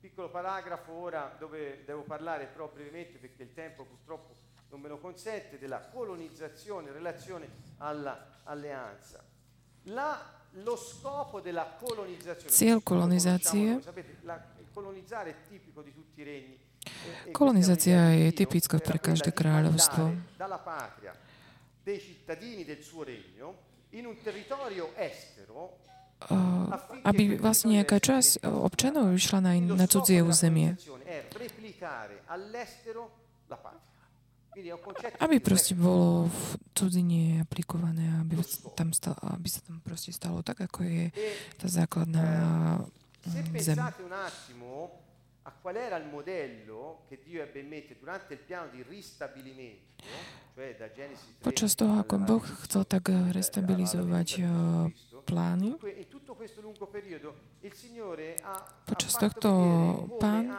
Speaker 1: piccolo paragrafo ora dove devo parlare però brevemente perché il tempo purtroppo non me lo consente della colonizzazione in relazione all'alleanza. La
Speaker 2: Cieľ kolonizácie Kolonizácia je typická pre každé kráľovstvo. Aby vlastne nejaká časť občanov išla na, na cudzie územie aby proste bolo v cudzine aplikované, aby, tam stalo, aby sa tam proste stalo tak, ako je tá základná mm, zem. a qual era il modello che Dio ebbe in mente durante il piano di ristabilimento, cioè da Genesi 3 Počas toho, ako Boh chcel tak restabilizovať plány, počas tohto pán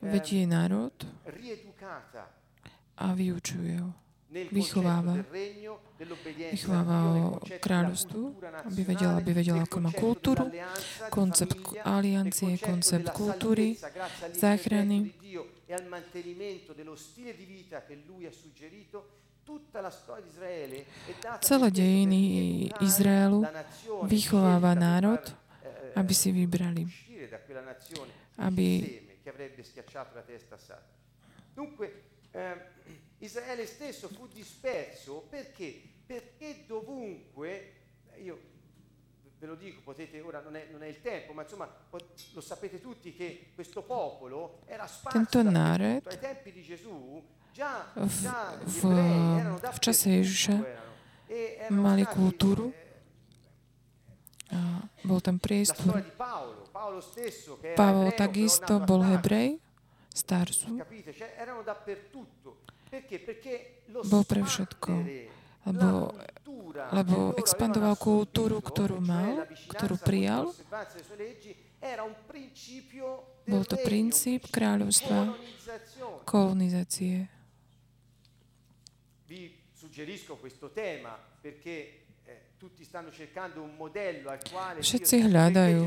Speaker 2: vedie národ a vyučuje ho. Vychováva. Vychováva o kráľovstvu, aby vedela, aby vedela, ako má kultúru, koncept aliancie, koncept kultúry, záchrany. Celé dejiny Izraelu vychováva národ, aby si vybrali, aby avrebbe schiacciato la testa a Satana. Dunque, eh, Israele stesso fu disperso perché? Perché dovunque, io ve lo dico, potete, ora non è, non è il tempo, ma insomma lo sapete tutti che questo popolo era sparso ai tempi di Gesù, già, già v, v, v čase Ježiša mali kultúru, a bol tam priestor. Pavol takisto bol Hebrej, starcu. Bol pre všetko. Lebo, lebo expandoval kultúru, ktorú mal, ktorú prijal. Bol to princíp kráľovstva kolonizácie. Vi suggerisco questo tema perché Všetci hľadajú.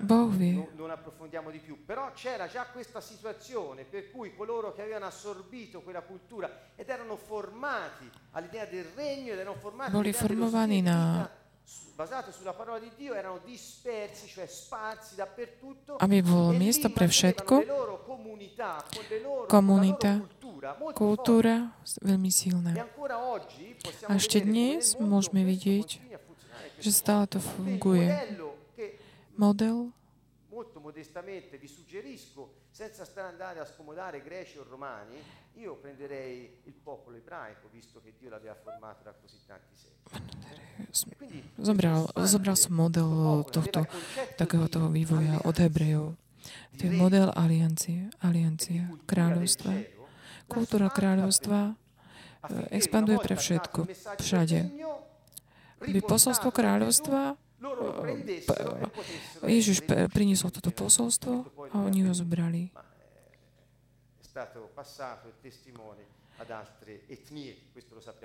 Speaker 2: Boh vie. Non approfondiamo di più, però c'era già questa situazione per cui coloro che avevano assorbito quella cultura ed erano formati all'idea del regno ed erano formati Boli formovaní na basato sulla parola di Dio erano dispersi, cioè sparsi dappertutto. Aby bolo miesto pre všetko, komunita, kultúra veľmi silná. A ešte dnes môžeme vidieť, že stále to funguje. Model,
Speaker 1: senza stare andare a scomodare greci o romani, io prenderei il popolo ebraico, visto che Dio l'aveva formato da così tanti secoli.
Speaker 2: Zobral, zobral som model tohto, takého toho vývoja od Hebrejov. To je model aliancie, aliancie, kráľovstva. Kultúra kráľovstva expanduje pre všetko, všade. Aby posolstvo kráľovstva Ježiš priniesol toto posolstvo a oni ho zobrali.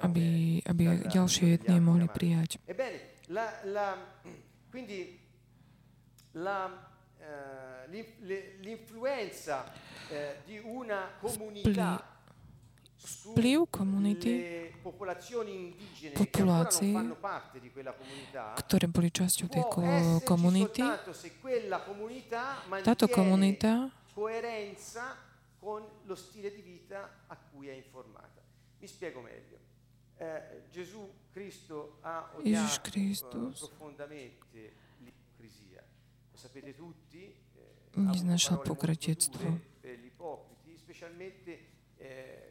Speaker 2: Aby, aby ďalšie etnie mohli prijať.
Speaker 1: L'influenza di una comunità
Speaker 2: vplyv komunity, populácií, ktoré boli časťou tej komunity, táto komunita con lo stile di vita a cui è informata. Mi spiego meglio. Eh, Gesù Cristo ha odiato uh, profondamente l'ipocrisia. Lo sapete tutti. Eh, Neznášal pokrytectvo. Per gli ipocriti, specialmente eh,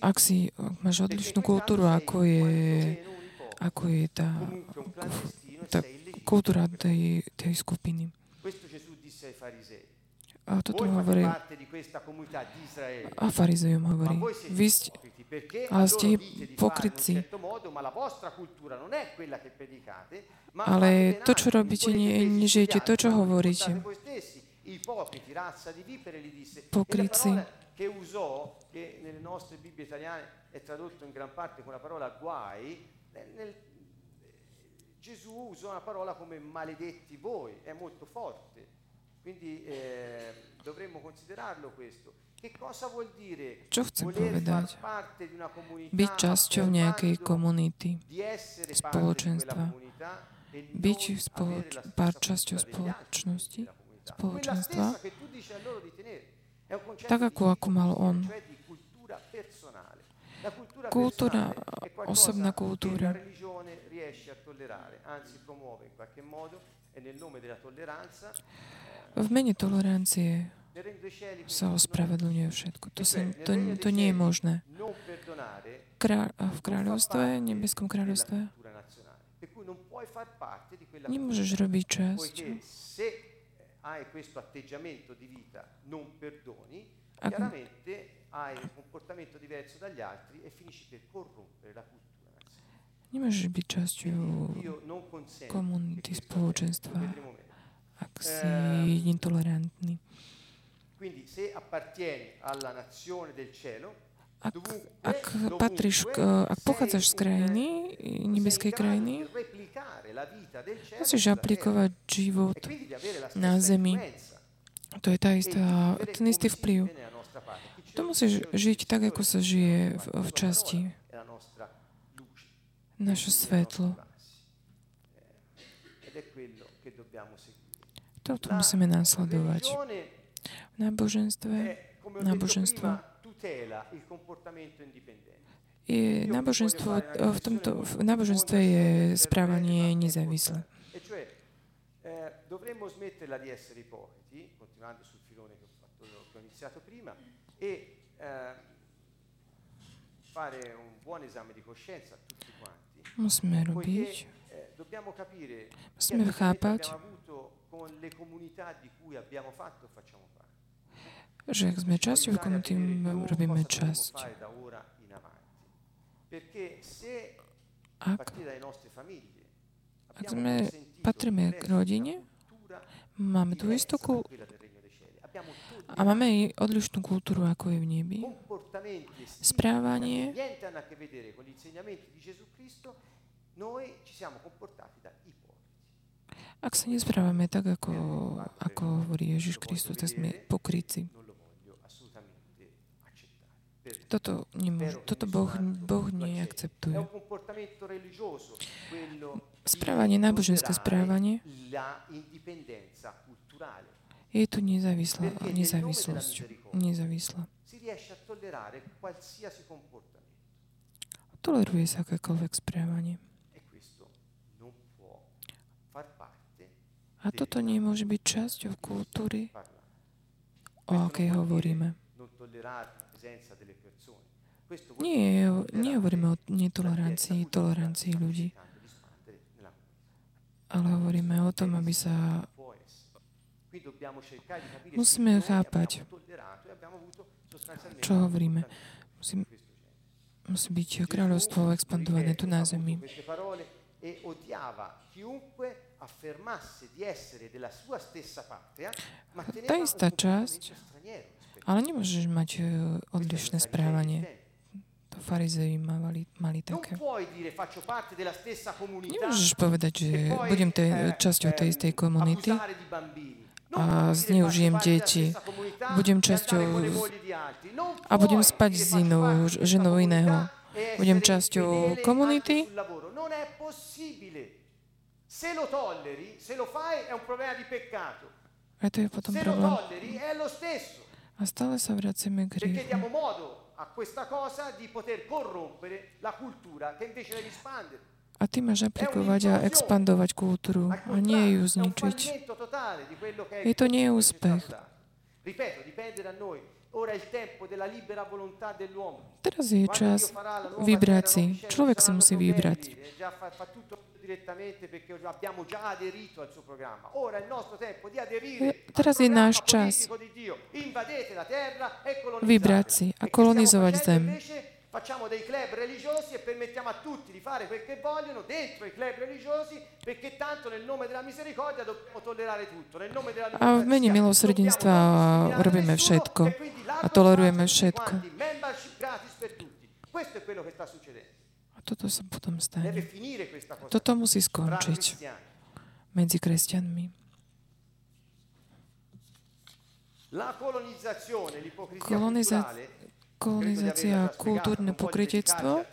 Speaker 2: ak si máš odlišnú kultúru, ako je, ako je tá, tá kultúra tej, tej skupiny. A toto hovorí, a farizejom hovorí, vy ste, ale ste pokrytci. Ale to, čo robíte, nie, nežijete to, čo hovoríte. Pokrytci
Speaker 1: che usò, che nelle nostre Bibbie italiane è tradotto in gran parte con la parola guai, nel, nel, Gesù usò una parola come maledetti voi, è molto forte, quindi eh, dovremmo considerarlo questo. Che cosa vuol dire
Speaker 2: Čo chcem povedať? Byť časťou nejakej komunity, spoločenstva. Byť spoloč- časťou spoločnosti, spoločenstva tak ako, ako mal on. Kultúra, osobná kultúra. V mene tolerancie sa ospravedlňuje všetko. To, sa, to, to nie je možné. Krá, v kráľovstve, nebeskom kráľovstve, nemôžeš robiť časť
Speaker 1: hai questo atteggiamento di vita, non perdoni, chiaramente hai un comportamento diverso dagli altri e finisci per corrompere la cultura.
Speaker 2: Nemôžeš byť časťou komunity, spoločenstva, ak si intolerantný.
Speaker 1: Quindi se appartieni alla nazione del cielo,
Speaker 2: ak, ak, patríš, ak pochádzaš z krajiny, nebeskej krajiny, musíš aplikovať život na zemi. To je tá istá, ten istý vplyv. To musíš žiť tak, ako sa žije v, v časti. Naše svetlo. Toto musíme následovať. V náboženstve, náboženstvo je náboženstvo, v tomto v náboženstve je správanie nezávislé. Dovremmo smetterla di essere ipocriti, continuando sul filone che ho, fatto, che ho iniziato prima, e eh, fare un buon esame di coscienza a tutti quanti. Musíme robiť, dobbiamo capire musíme chápať, con le comunità di cui abbiamo fatto facciamo parte. Že ak sme časťou komunity, robíme časť. Ak, ak sme, patríme k rodine, máme tú istú a máme odlišnú kultúru, ako je v nebi. Správanie ak sa nesprávame tak, ako, ako hovorí Ježiš Kristus, tak sme pokryci. Toto, nemôže, toto boh, boh neakceptuje. Správanie, náboženské správanie je tu nezávislá, nezávislosť. Nezávislá. Toleruje sa akékoľvek správanie. A toto nemôže byť časťou kultúry, o akej hovoríme. Nie, nehovoríme o netolerancii, tolerancii ľudí, ale hovoríme o tom, aby sa Musíme chápať, čo hovoríme. Musí, musí byť kráľovstvo expandované tu na zemi. Tá istá časť, ale nemôžeš mať e, odlišné správanie. To farizei mali, mali také. Nemôžeš povedať, že budem te, časťou tej istej komunity a zneužijem deti. Budem časťou a budem spať s inou ženou iného. Budem časťou komunity. A to je potom problém. A stále sa vraciame k hriechu. a ty máš aplikovať a expandovať kultúru a nie ju zničiť. Je to neúspech. Teraz je čas vybrať si. Človek si musí vybrať. Teraz je náš čas vybrať si a kolonizovať zem. Facciamo dei club religiosi e permettiamo a tutti di fare quel che vogliono dentro i club religiosi perché tanto nel nome della misericordia dobbiamo tollerare tutto. Nel nome della a v mene milosrdenstva robíme všetko a tolerujeme všetko. A toto sa potom stane. Toto musí skončiť medzi kresťanmi. Kolonizácia kolonizácia kultúrne pokrytectvo.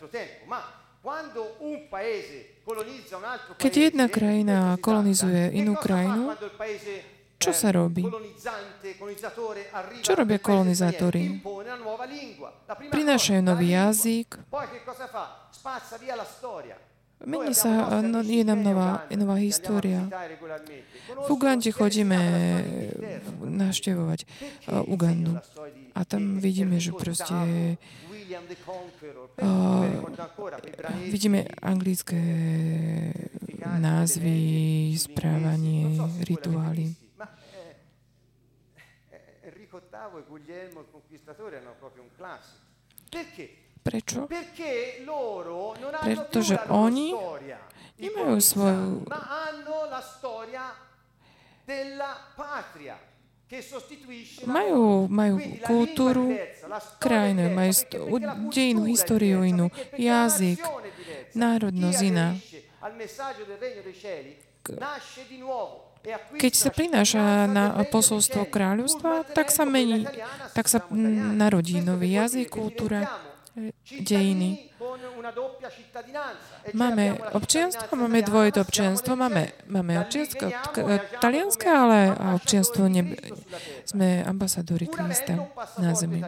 Speaker 2: Keď jedna krajina kolonizuje inú krajinu, čo sa robí? Čo robia kolonizátori? Prinášajú nový jazyk, Mení sa, no, je nám nová, nová história. V Ugande chodíme navštevovať Ugandu. A tam vidíme, že proste uh, vidíme anglické názvy, správanie, rituály. Enrico VIII e Guglielmo il Conquistatore erano proprio un classico. Perché? Prečo? Pretože oni nemajú svoju majú, majú kultúru krajinu, majú dejinu, históriu inú, jazyk, národnosť iná. Keď sa prináša na posolstvo kráľovstva, tak sa mení, tak sa narodí nový jazyk, kultúra dejiny. Máme občianstvo, máme dvojité občianstvo, máme, máme občianstvo talianské, ale občianstvo ne, sme ambasadori Krista na zemi.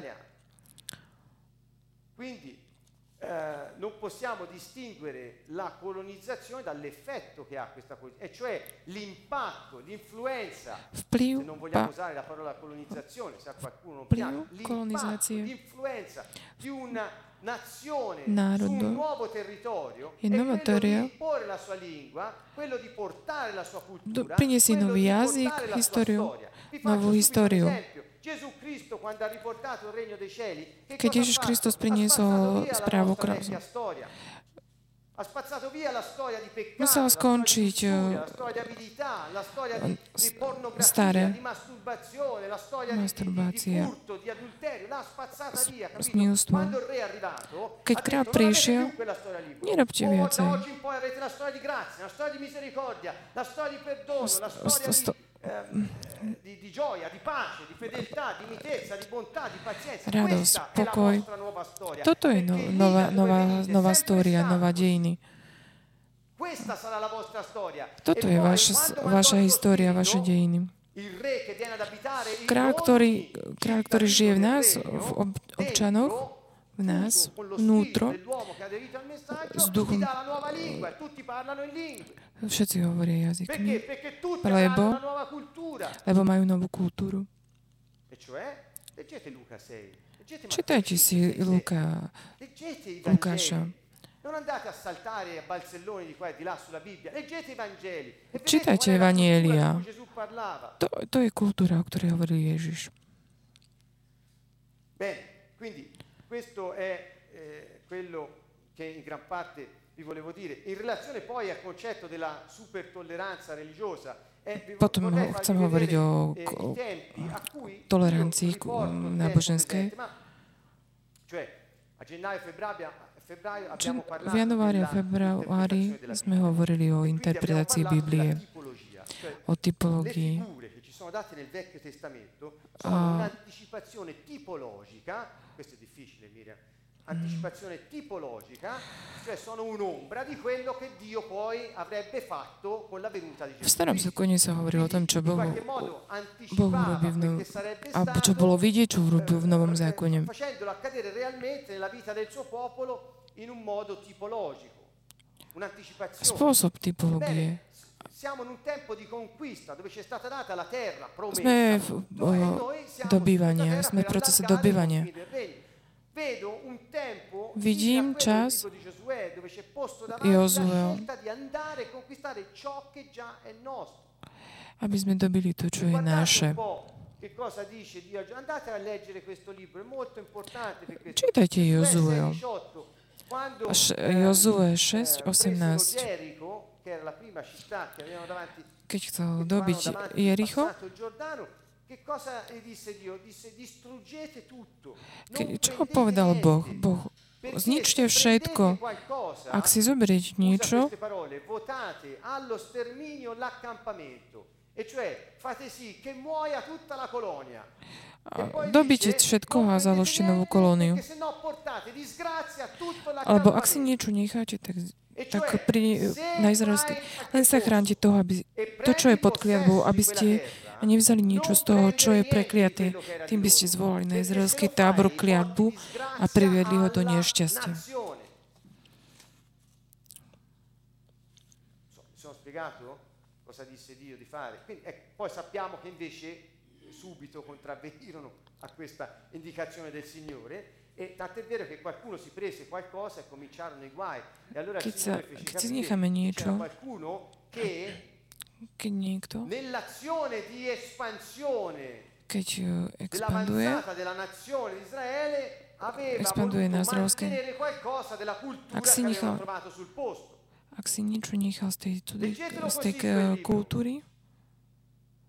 Speaker 2: Eh, non possiamo distinguere la colonizzazione dall'effetto che ha questa colonizzazione, e cioè l'impatto, l'influenza, Vpliv, se non vogliamo usare la parola colonizzazione, se a qualcuno non piace, l'impatto, l'influenza di una nazione su un nuovo territorio di imporre la sua lingua, quello di portare la sua cultura, priniesie nový jazyk, históriu, novú históriu. Keď Ježiš Kristus priniesol správu kráľovstva, musel skončiť staré masturbácia, smilstvo. Keď kráľ prišiel, nerobte viacej. Radosť, pokoj. Toto je no, nová, nová, nová stória, nová dejiny. Toto je vaša, vaša história, vaše dejiny. Kráľ, ktorý, kráľ, ktorý žije v nás, v ob, občanoch, v nás, vnútro, s duchom. Všetci hovoria jazykmi. Lebo, lebo majú novú kultúru. Čítajte si Luka, Lukáša. Non andate a saltare a balzelloni di qua e di là sulla Bibbia. Leggete i Vangeli. Čítajte Evanielia. To, to je kultúra, o ktorej hovoril Ježiš.
Speaker 1: Bene, quindi questo è eh, quello che in gran parte vi volevo dire. In relazione poi al concetto della super tolleranza religiosa,
Speaker 2: Potom chcem hovoriť o, o tolerancii náboženskej. Cioè, a gennaio, febbraio v januári a februári sme hovorili o interpretácii Biblie, o typológii. A anticipazione tipologica, cioè sono un'ombra di quello che Dio poi avrebbe fatto con la venuta di Gesù. V starom zákone sa hovorí o tom, čo Boh, boh urobí v novom, a čo bolo vidieť, čo urobil v Novom zákone. Facendolo accadere realmente nella vita del suo popolo in un modo tipologico. Spôsob typológie. Siamo in un tempo di conquista dove ci è stata data la terra promessa. Sme v o, dobývania, sme v procese dobývania. Vidím čas Jozuel, aby sme dobili to, čo je naše. Čítajte Jozuel. Jozue 6, 18. Keď chcel dobiť Jericho, Ke, čo povedal Boh? Boh, zničte všetko. Ak si zoberiete niečo, dobite všetko a založte novú kolóniu. Alebo ak si niečo necháte, tak, tak pri, na len sa chránte toho, aby to, čo je pod kliatbou, aby ste nevzali niečo z toho, čo je prekliaté. Tým by ste zvolali na izraelský tábor kliatbu a priviedli ho do nešťastia. poi sappiamo che invece subito contravvenirono a questa indicazione del Signore e tant'è vero che qualcuno si prese qualcosa e cominciarono i guai. E allora che qualcuno che keď niekto keď expanduje, expanduje na Izraelské, ak si nechal, ak si niečo nechal z tej, z tej kultúry,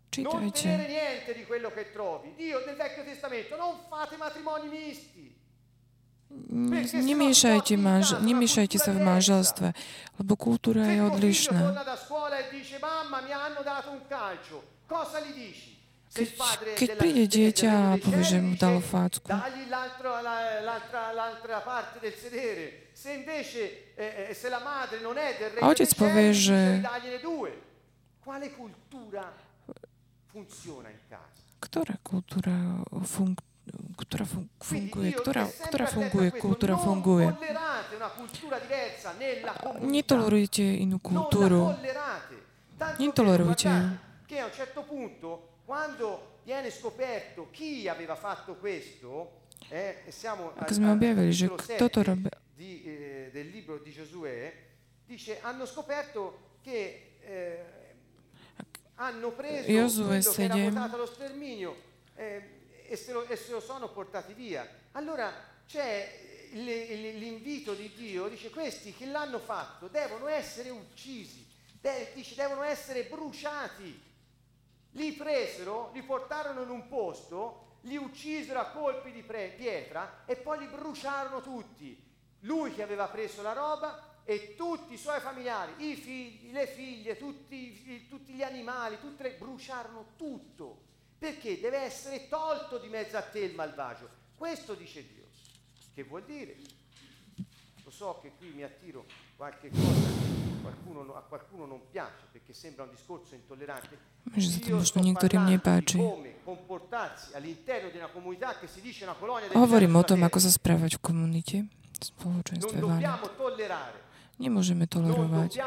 Speaker 2: čítajte. Nemiešajte, manž- nemiešajte sa v manželstve, lebo kultúra je odlišná. Keď, keď príde dieťa a povie, že mu dalo fácku, a otec povie, že ktorá kultúra funguje ktorá funguje, ktorá, ktorá funguje, kultúra funguje. Netolerujte inú kultúru. Netolerujte ju. Ak sme objavili, že kto to robí, del libro di Giosuè dice hanno scoperto che eh, hanno preso Josué 7 e se, lo, e se lo sono portati via. Allora c'è l'invito di Dio, dice questi che l'hanno fatto devono essere uccisi, de, dice devono essere bruciati. Li presero, li portarono in un posto, li uccisero a colpi di pre, pietra e poi li bruciarono tutti. Lui che aveva preso la roba
Speaker 1: e tutti i suoi familiari, i figli, le figlie, tutti, tutti gli animali, tutte bruciarono tutto. Perché deve essere tolto di mezzo a te il malvagio. Questo dice Dio. Che vuol dire? Lo so che qui mi attiro qualche cosa qualcuno, a qualcuno non piace perché sembra un discorso intollerante.
Speaker 2: Sa to možno niektorým nepáči. Hovorím o tom, ako sa správať v komunite, v spoločenstve Váne. Nemôžeme tolerovať.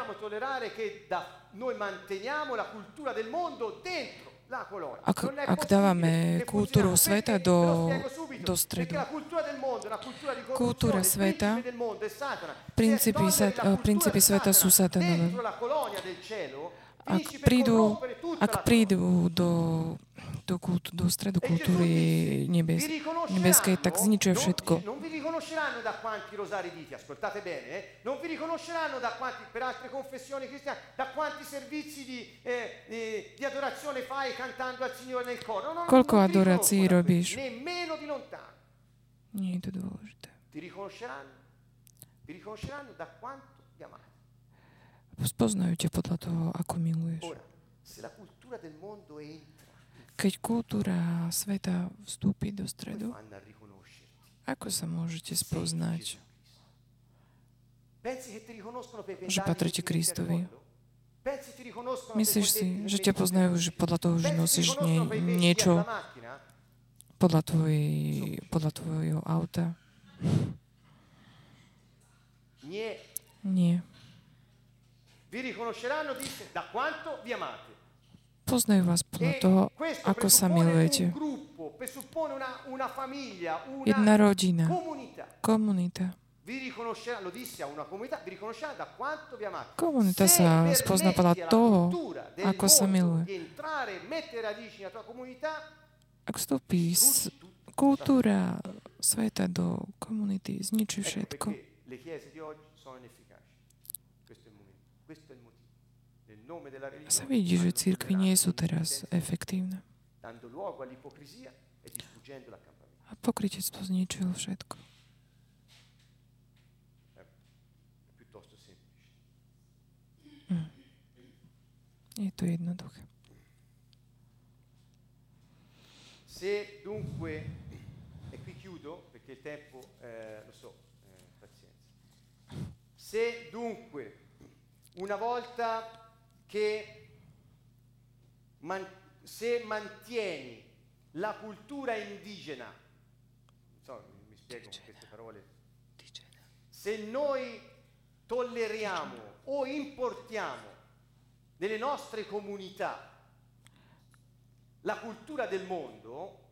Speaker 2: Ak, ak dávame kultúru sveta do, do stredu, kultúra sveta, princípy, princípy sveta sú satanové. Ak prídu, ak prídu do, do, kultu, do stredu kultúry nebes, nebeskej, tak zničuje všetko. Riconosceranno da quanti rosari dite, ascoltate bene, eh? non vi riconosceranno da quanti, per altre confessioni cristiane, da quanti servizi di, eh, eh, di adorazione fai cantando al Signore nel coro. No, Koľko adorácií robíš?
Speaker 1: Nemmeno di lontano.
Speaker 2: Nie je to dôležité.
Speaker 1: Ti riconosceranno, vi riconosceranno da quanto.
Speaker 2: Spoznajú ťa podľa toho, ako miluješ. Keď kultúra sveta vstúpi do stredu, ako sa môžete spoznať, že patríte Kristovi? Myslíš si, že ťa poznajú že podľa toho, že nosíš nie, niečo podľa, tvojej, podľa tvojho auta? Nie. Poznajú vás podľa toho, ako sa milujete. Jedna rodina, komunita. Komunita sa spozná podľa toho, ako sa miluje. Ak vstúpi kultúra sveta do komunity, zničí všetko. Sa vidí, že církvy nie sú teraz efektívne. A pokrytectvo zničilo všetko. Hm. Je to jednoduché.
Speaker 1: Se dunque, e qui chiudo perché il tempo, eh, lo so, eh, pazienza. Se dunque una volta che man, se mantieni la cultura indigena, non so, mi spiego con queste parole, se noi tolleriamo o importiamo nelle nostre comunità la cultura del mondo,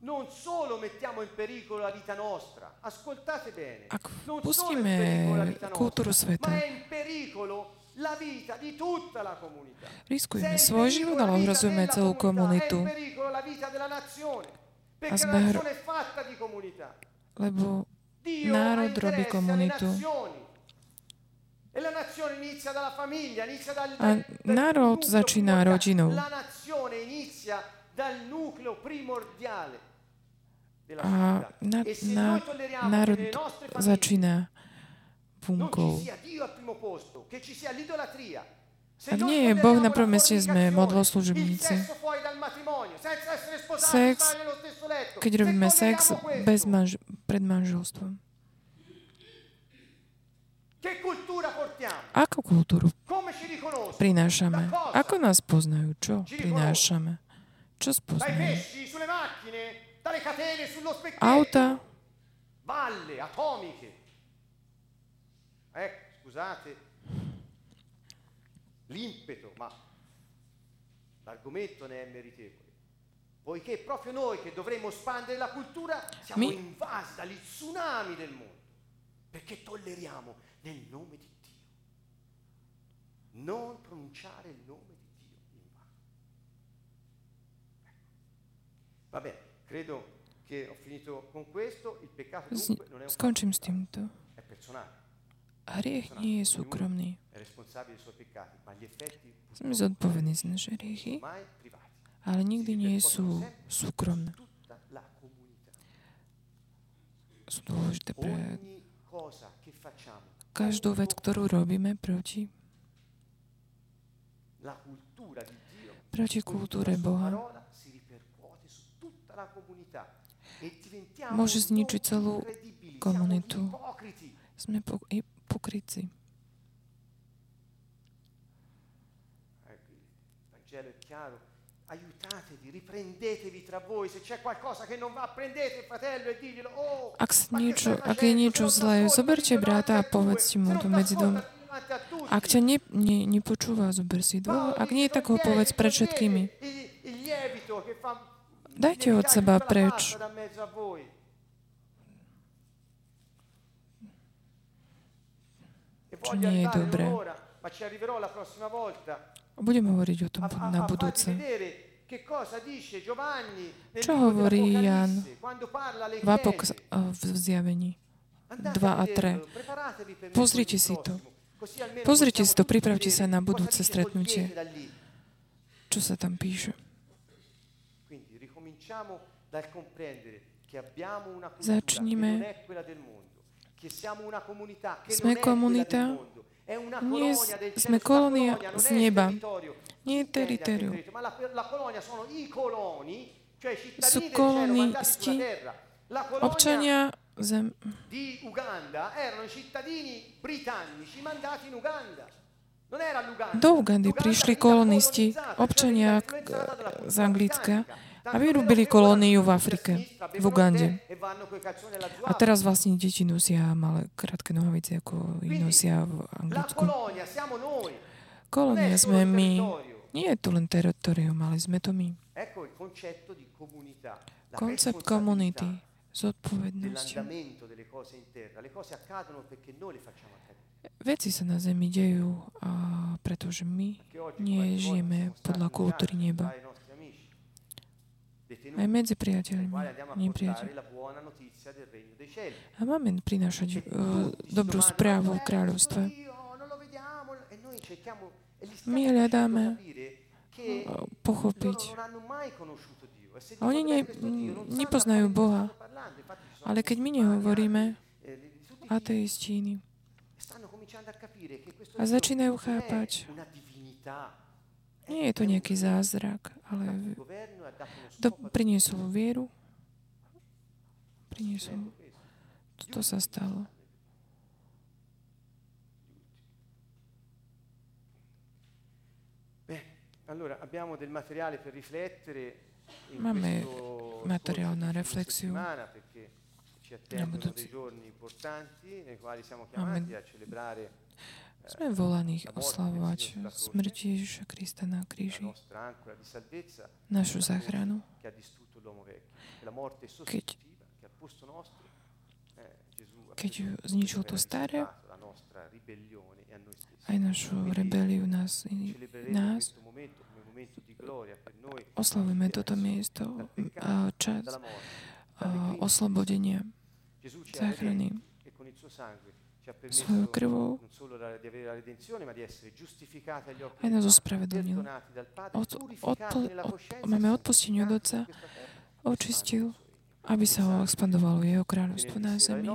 Speaker 1: non solo mettiamo in pericolo la vita nostra, ascoltate bene, non solo in pericolo la vita nostra, ma è in pericolo
Speaker 2: Riskujeme svoj život, ale ohrozujeme celú komunitu. A sme hro... Lebo národ robí komunitu. A národ začína rodinou. A na, na, národ začína bunkou. Ak nie je Boh na prvom mieste, sme modloslužobníci. Sex, keď robíme sex bez manž- pred manželstvom. Akú kultúru prinášame? Ako nás poznajú? Čo prinášame? Čo spoznajú? Auta,
Speaker 1: Ecco, scusate l'impeto, ma l'argomento ne è meritevole. Poiché proprio noi che dovremmo espandere la cultura siamo Mi... invasi dagli tsunami del mondo, perché tolleriamo nel nome di Dio. Non pronunciare il nome di Dio in vano. Ecco. Va bene, credo che ho finito con questo. Il peccato dunque non è un
Speaker 2: Skončím s týmto. Hriech nie je súkromný. Sme zodpovední za naše hriechy, ale nikdy nie sú súkromné. Sú dôležité pre každú vec, ktorú robíme proti proti kultúre Boha môže zničiť celú komunitu. Sme pokryci. aiutatevi, riprendetevi tra voi, se c'è qualcosa che non va, prendete il fratello e diglielo, oh, ak, niečo, ak je niečo zlé, zoberte brata a povedzte mu to medzi dom. Ak ťa ne, ne, nepočúva, zober si dvoch. Ak nie, tak ho povedz pred všetkými. Dajte od seba preč. Čo nie je dobré. Budem hovoriť o tom na budúce. Čo hovorí Jan v, Apox- v zjavení 2 a 3? Pozrite si to. Pozrite si to, pripravte sa na budúce stretnutie. Čo sa tam píše? Začníme. Sme komunita, nie sme kolónia z neba. Nie je teritorium. Sú kolonisti, občania zem... di Uganda erano i cittadini britannici mandati in Uganda. Do Ugandy prišli kolonisti, občania z Anglicka, a vyrúbili kolóniu v Afrike, v Ugande. A teraz vlastne deti nosia malé krátke nohavice, ako ich nosia v Anglicku. Kolónia sme my. Nie je to len teritorium, ale sme to my. Koncept komunity, zodpovednosť. Veci sa na Zemi dejú, a pretože my nie žijeme podľa kultúry neba. Aj medzi priateľmi, nie priateľmi. A máme prinášať uh, dobrú správu v kráľovstve. My hľadáme uh, pochopiť. A oni ne, nepoznajú Boha. Ale keď my nehovoríme, ateisti iní, a začínajú chápať, nie je to nejaký zázrak, ale to priniesol vieru. Priniesol. Toto sa stalo. Máme materiál na reflexiu na budúci. Máme sme volaní oslavovať smrť Ježiša Krista na kríži, našu záchranu, keď, keď zničil to staré, aj našu rebeliu nás, nás oslavujeme toto miesto čas oslobodenia záchrany svojou krvou aj nás ospravedlnil. Od, odpo, od, máme odpustenie od Otca, očistil, aby sa ho expandovalo jeho kráľovstvo na zemi.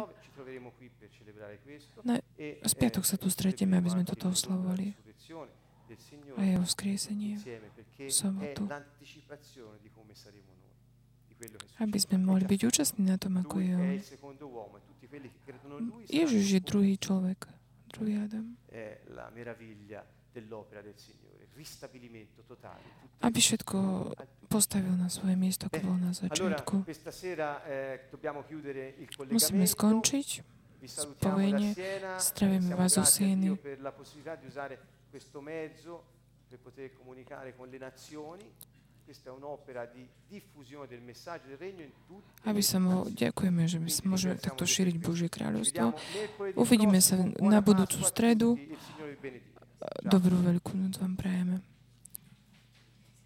Speaker 2: Na, z piatok sa tu stretieme, aby sme toto oslavovali. A jeho vzkriesenie v sobotu. Aby sme mohli byť účastní na tom, ako je on. Ježiš je druhý človek, druhý Adam. Aby všetko postavil na svoje miesto, ako bolo na začiatku. Musíme skončiť spojenie. Zdravíme vás zo Sieny. per poter comunicare con le nazioni aby sa mohol, ďakujeme, že môžeme takto šíriť Božie kráľovstvo. Uvidíme sa na budúcu stredu. Dobrú veľkú noc vám prajeme.